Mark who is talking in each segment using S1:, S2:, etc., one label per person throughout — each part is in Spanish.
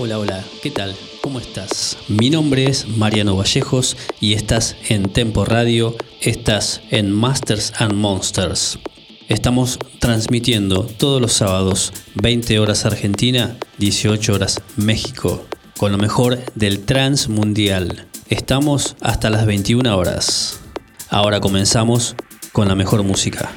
S1: Hola, hola, ¿qué tal? ¿Cómo estás? Mi nombre es Mariano Vallejos y estás en Tempo Radio, estás en Masters and Monsters. Estamos transmitiendo todos los sábados, 20 horas Argentina, 18 horas México, con lo mejor del trans mundial. Estamos hasta las 21 horas. Ahora comenzamos con la mejor música.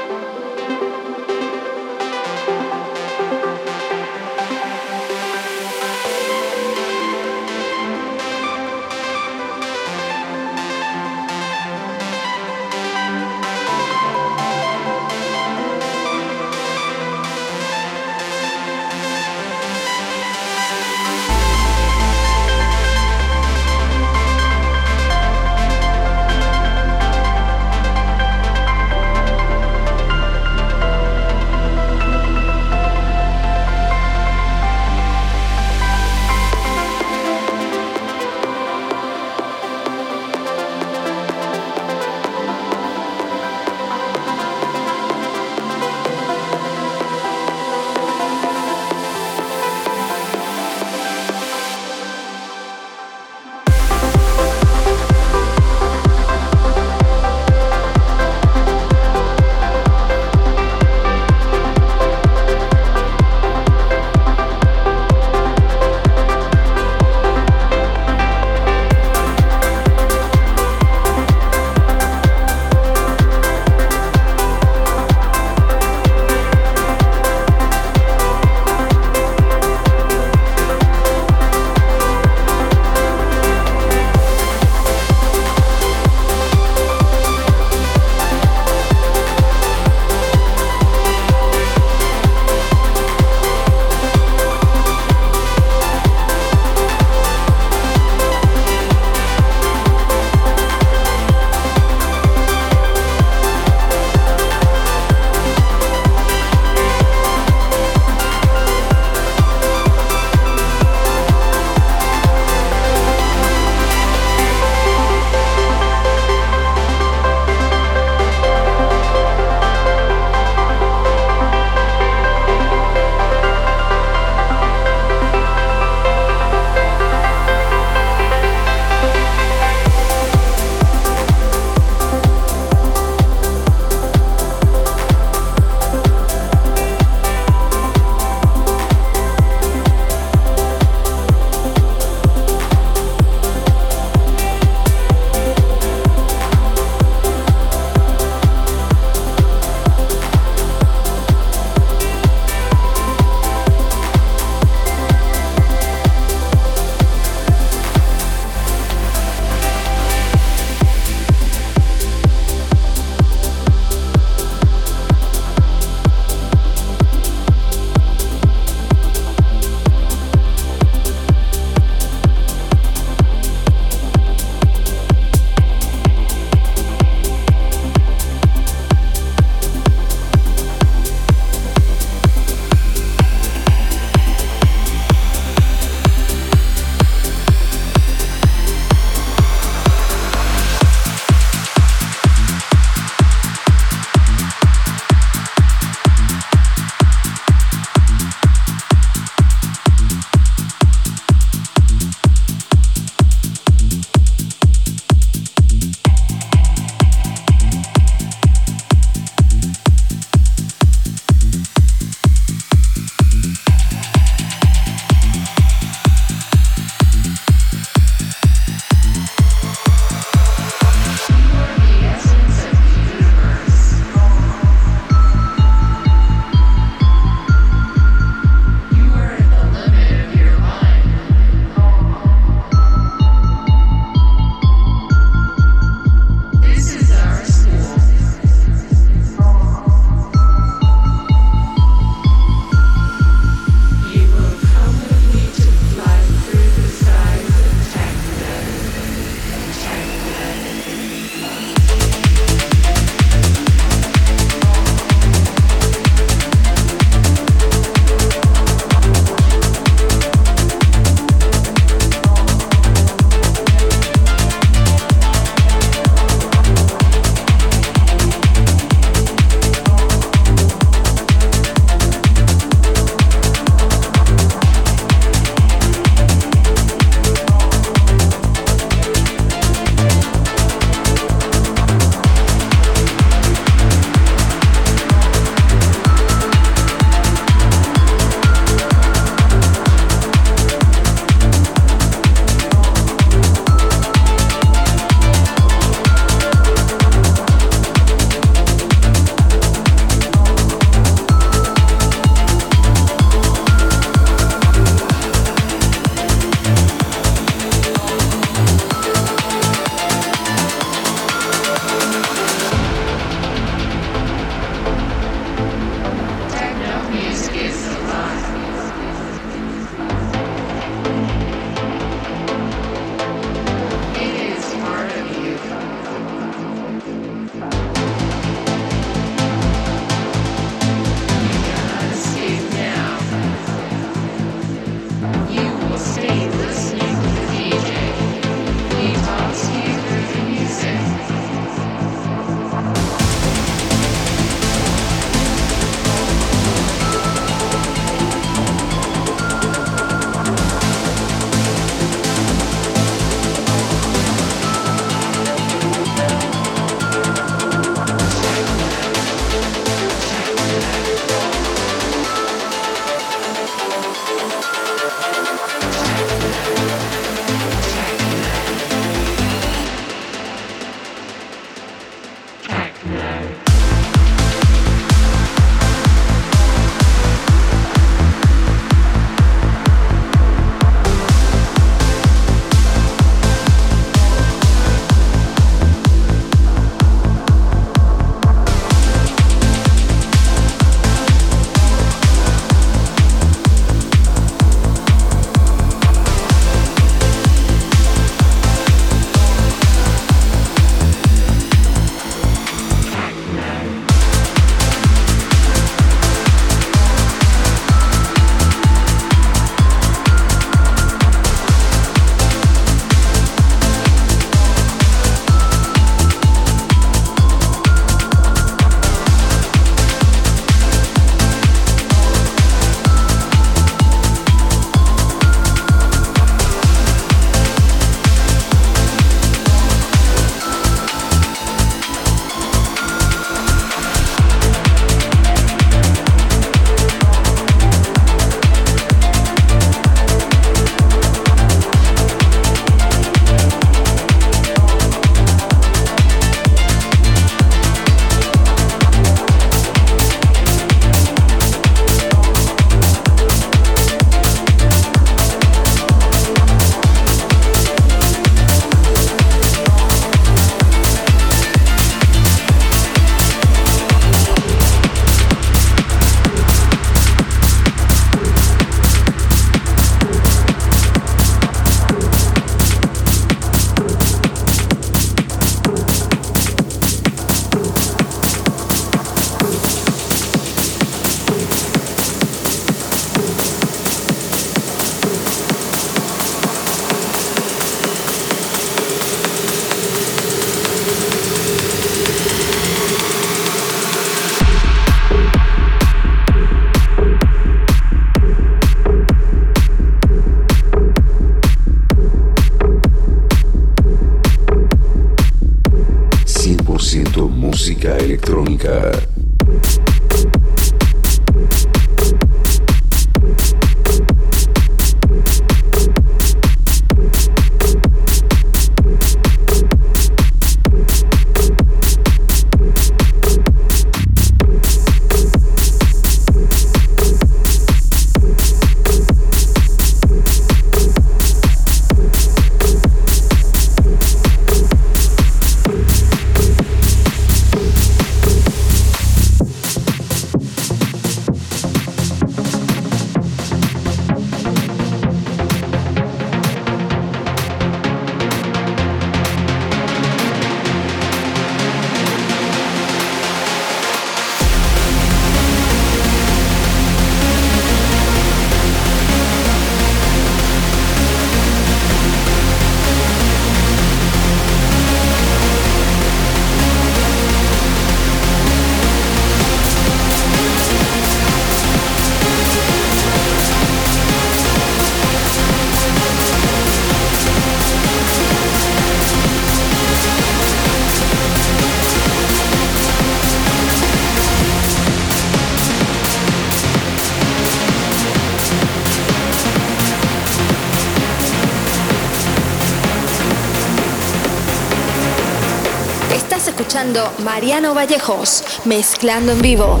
S2: Mariano Vallejos, mezclando en vivo.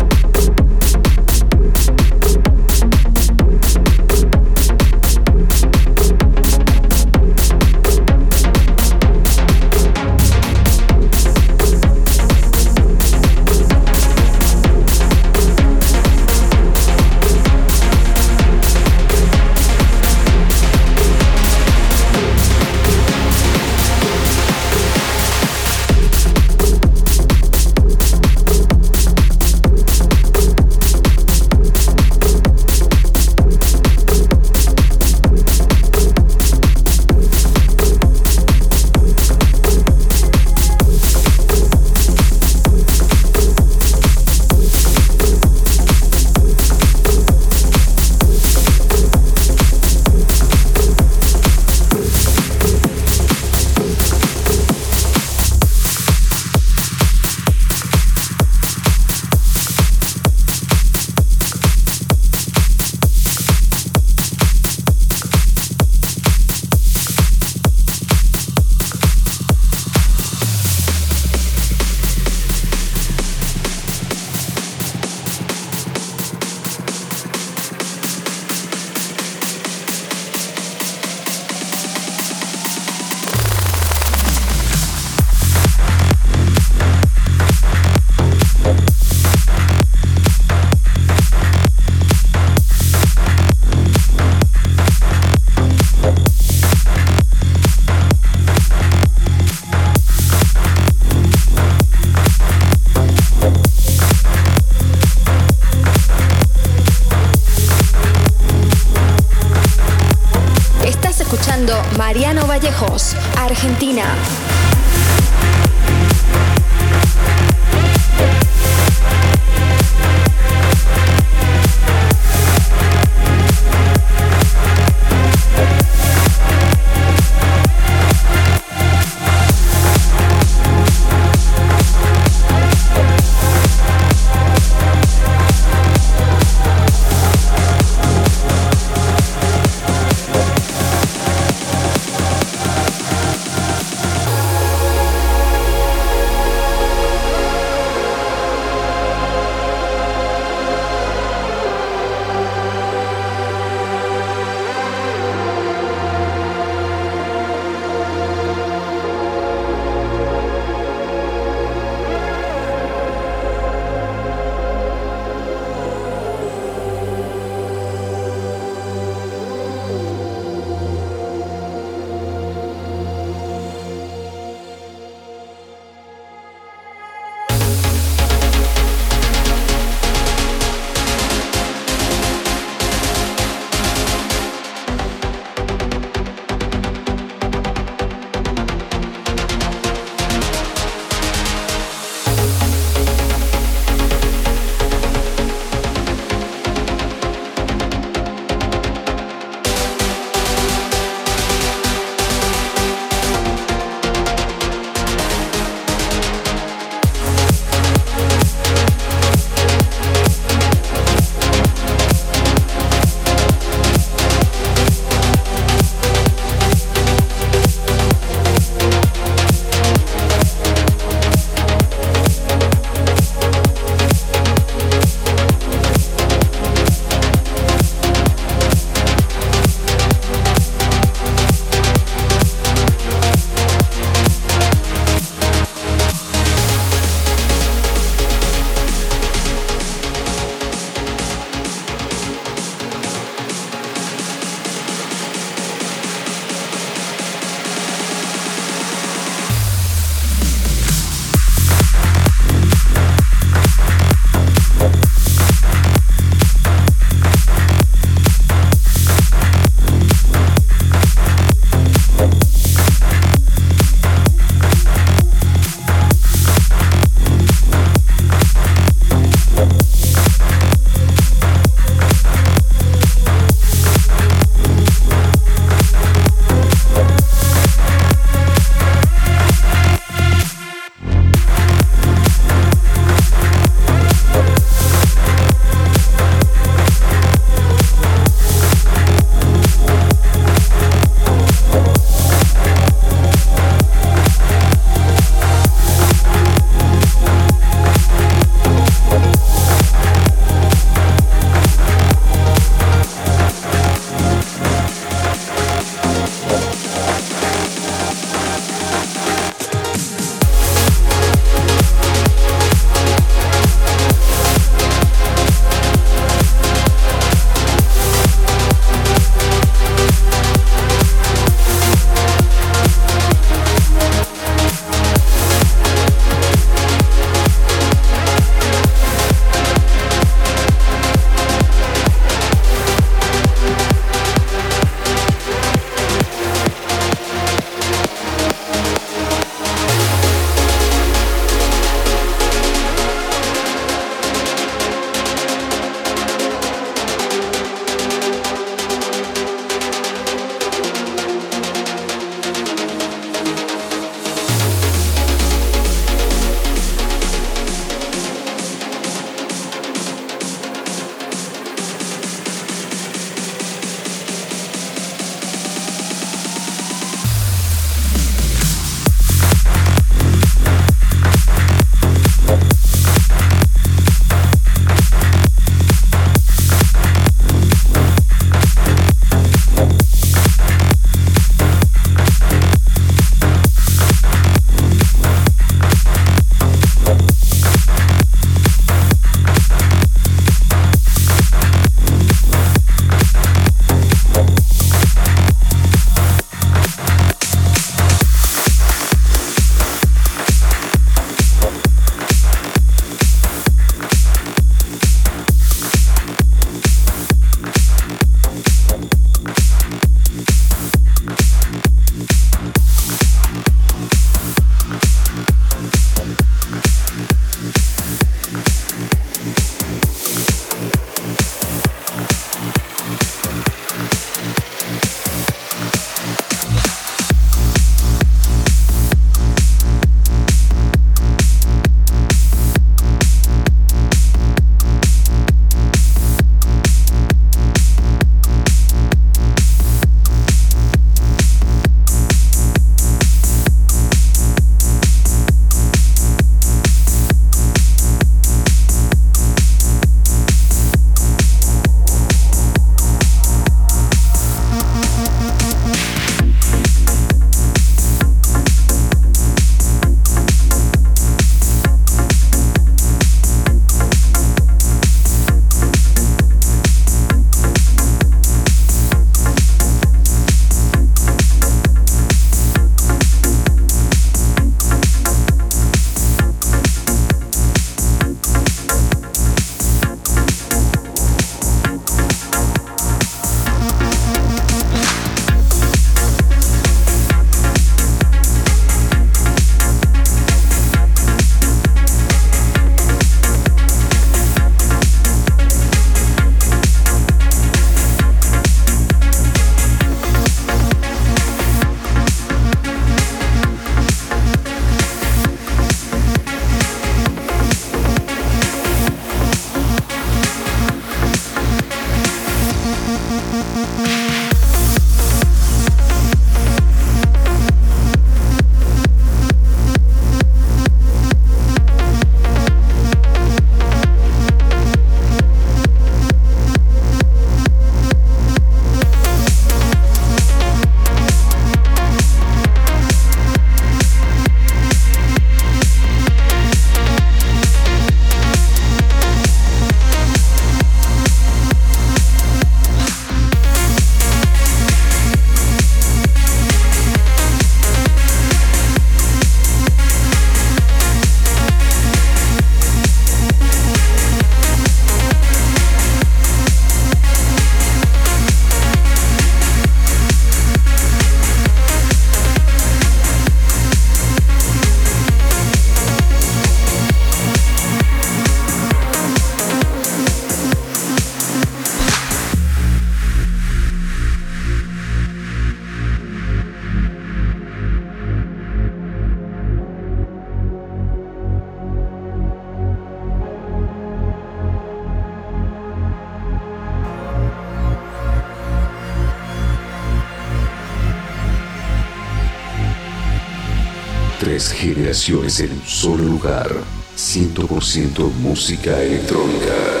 S3: Generaciones en un solo lugar. 100% música electrónica.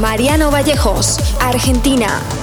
S2: Mariano Vallejos, Argentina.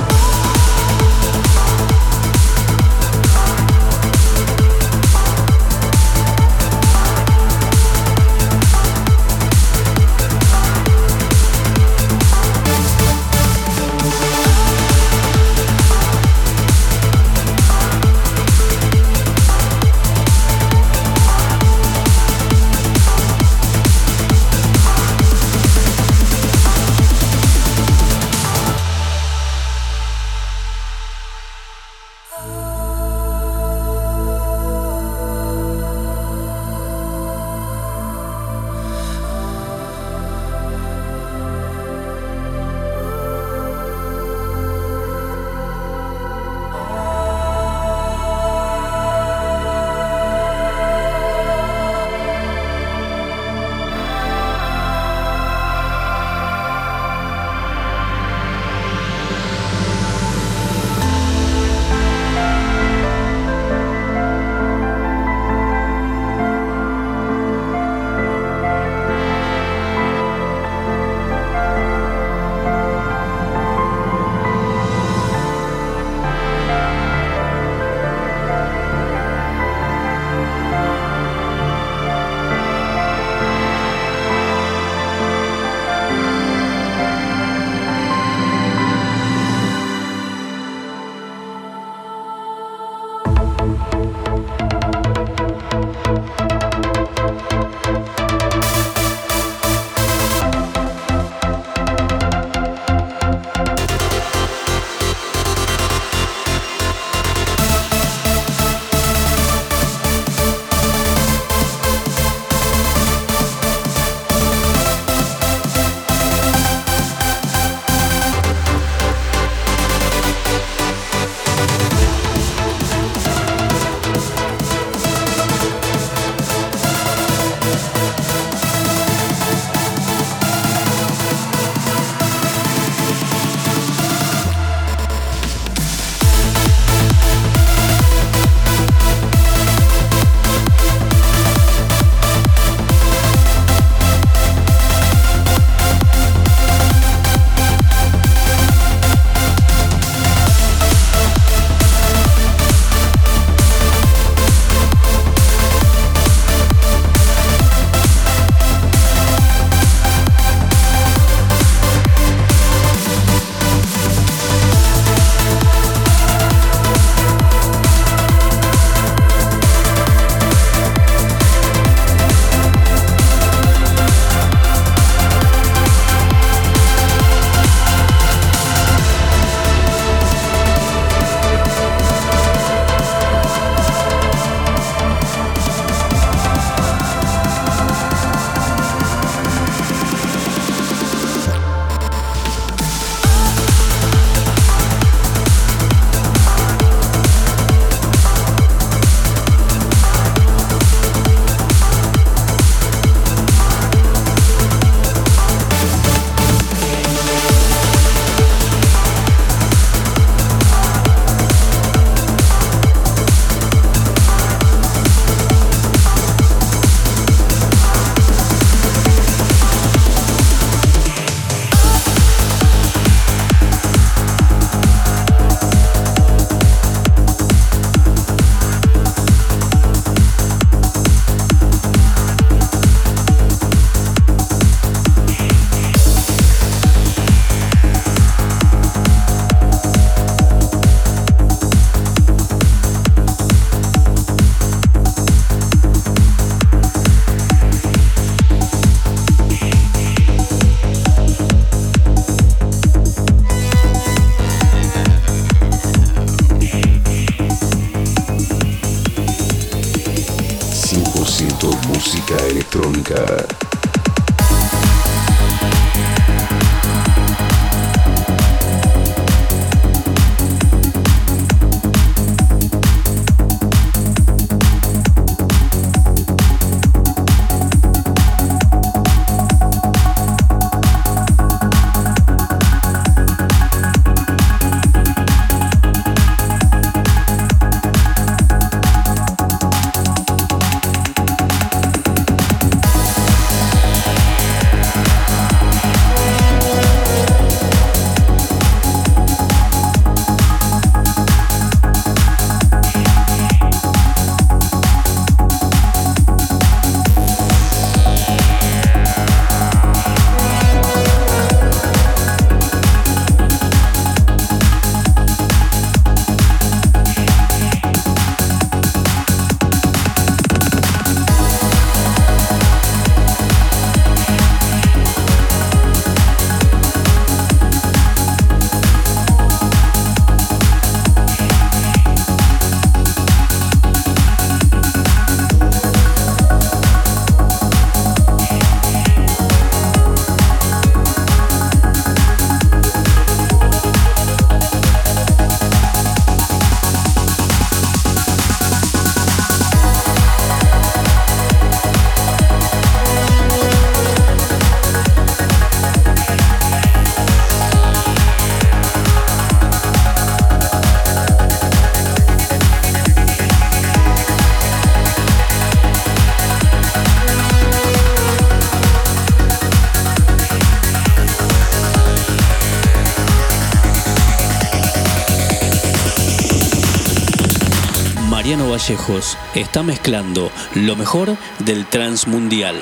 S1: Vallejos está mezclando lo mejor del Transmundial.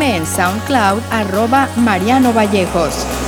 S4: En SoundCloud arroba Mariano Vallejos.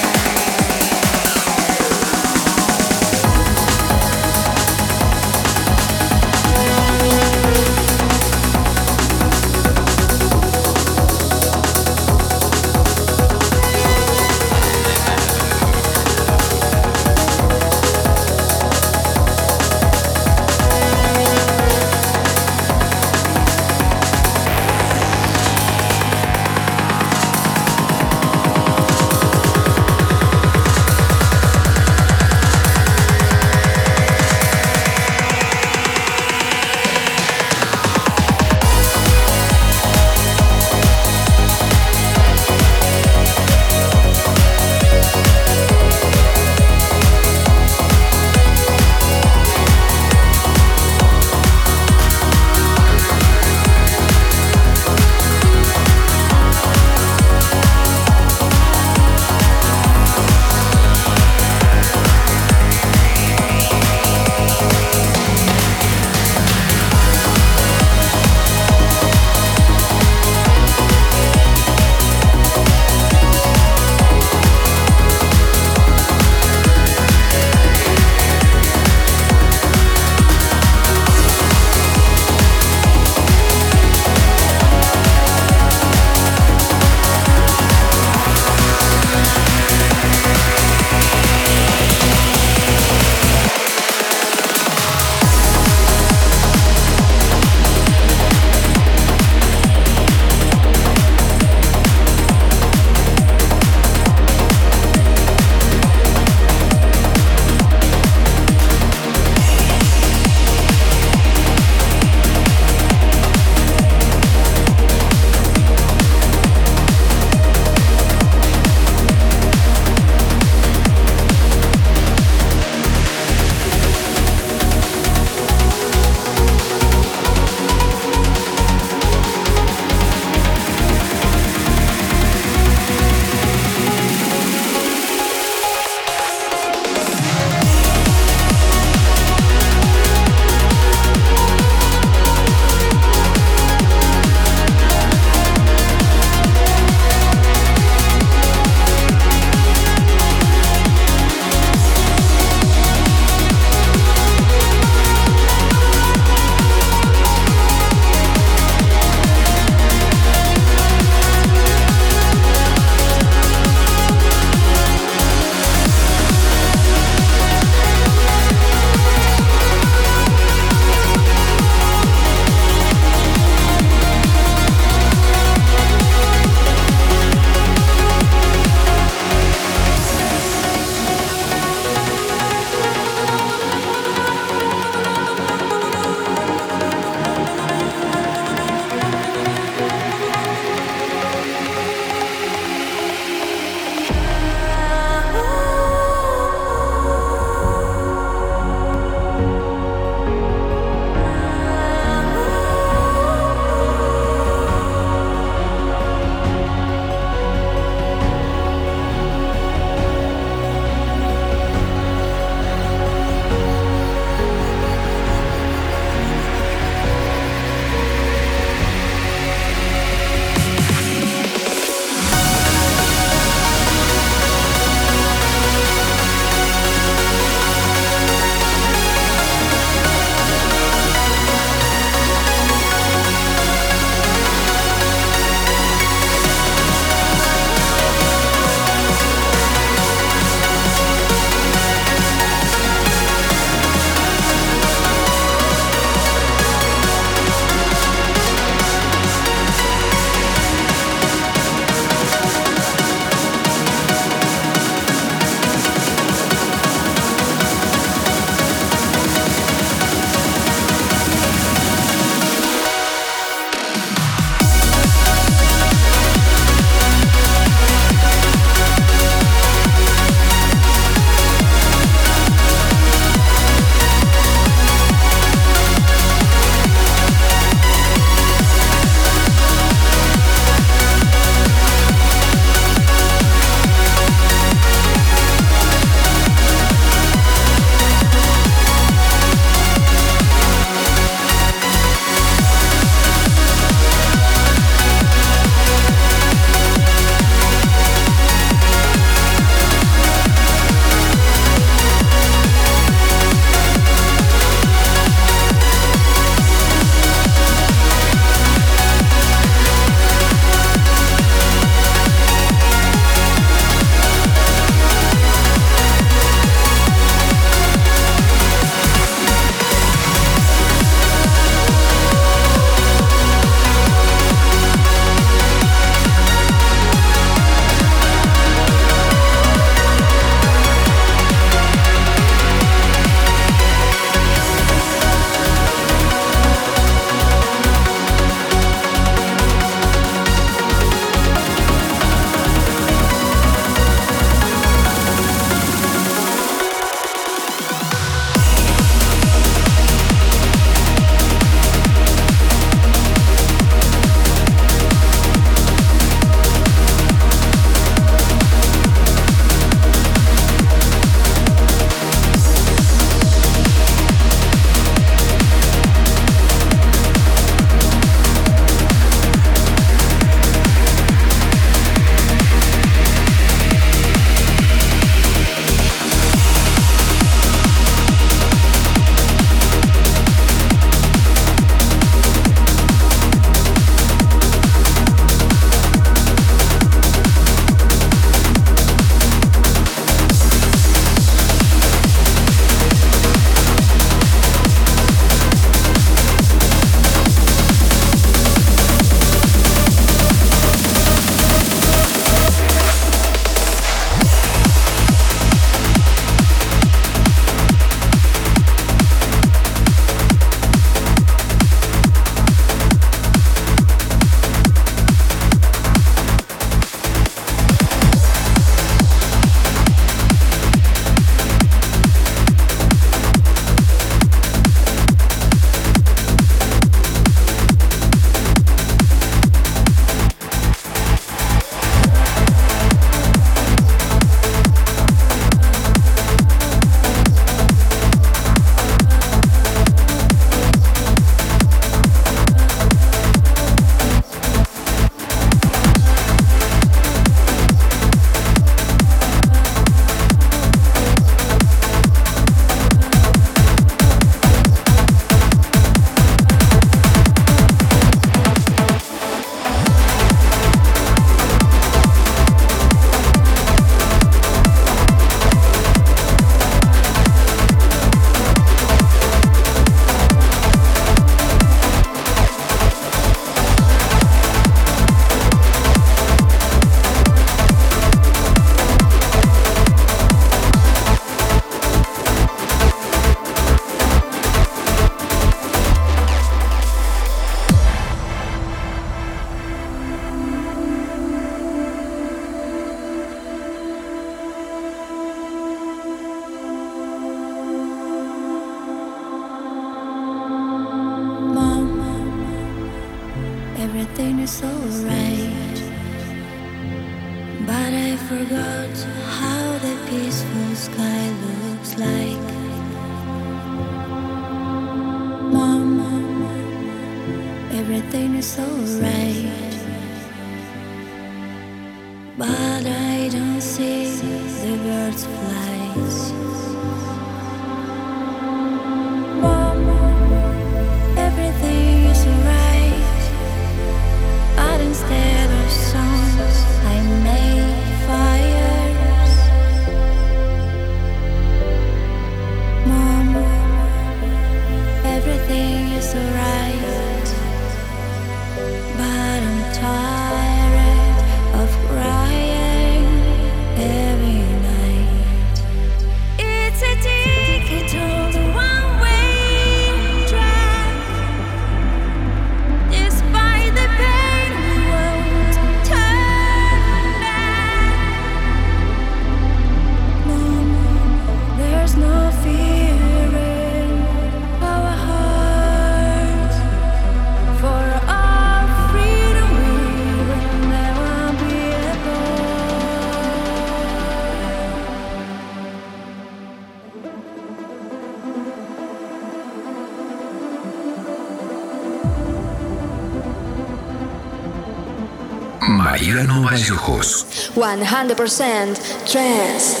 S2: 100% trance.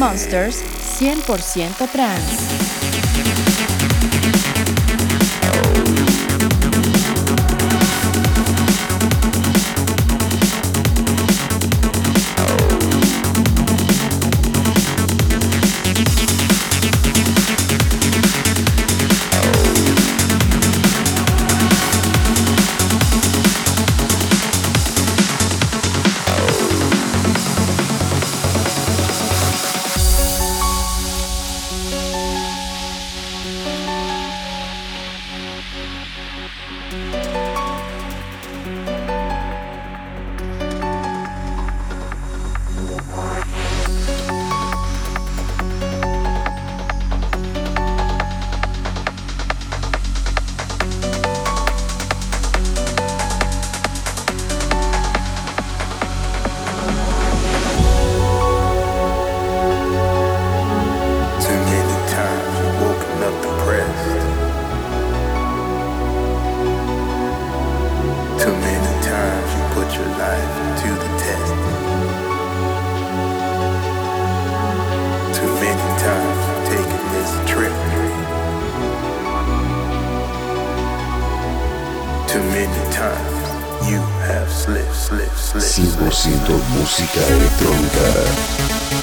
S5: Monsters 100% trans.
S3: Música electrónica.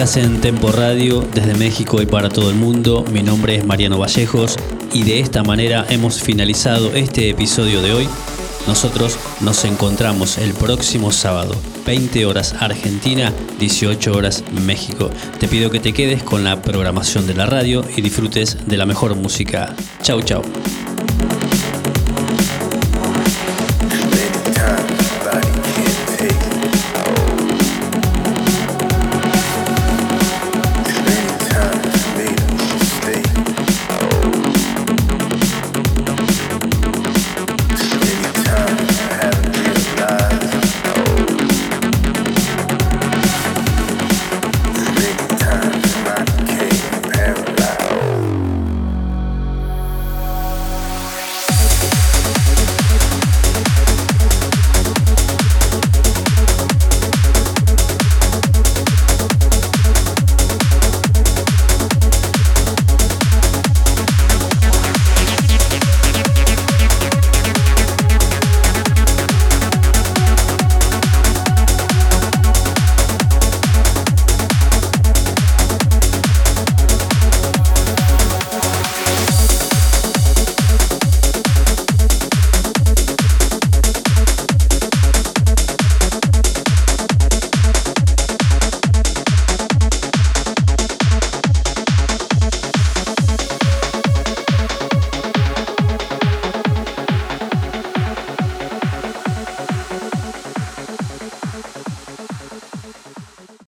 S1: Estás en Tempo Radio desde México y para todo el mundo. Mi nombre es Mariano Vallejos y de esta manera hemos finalizado este episodio de hoy. Nosotros nos encontramos el próximo sábado, 20 horas Argentina, 18 horas México. Te pido que te quedes con la programación de la radio y disfrutes de la mejor música. Chau, chau.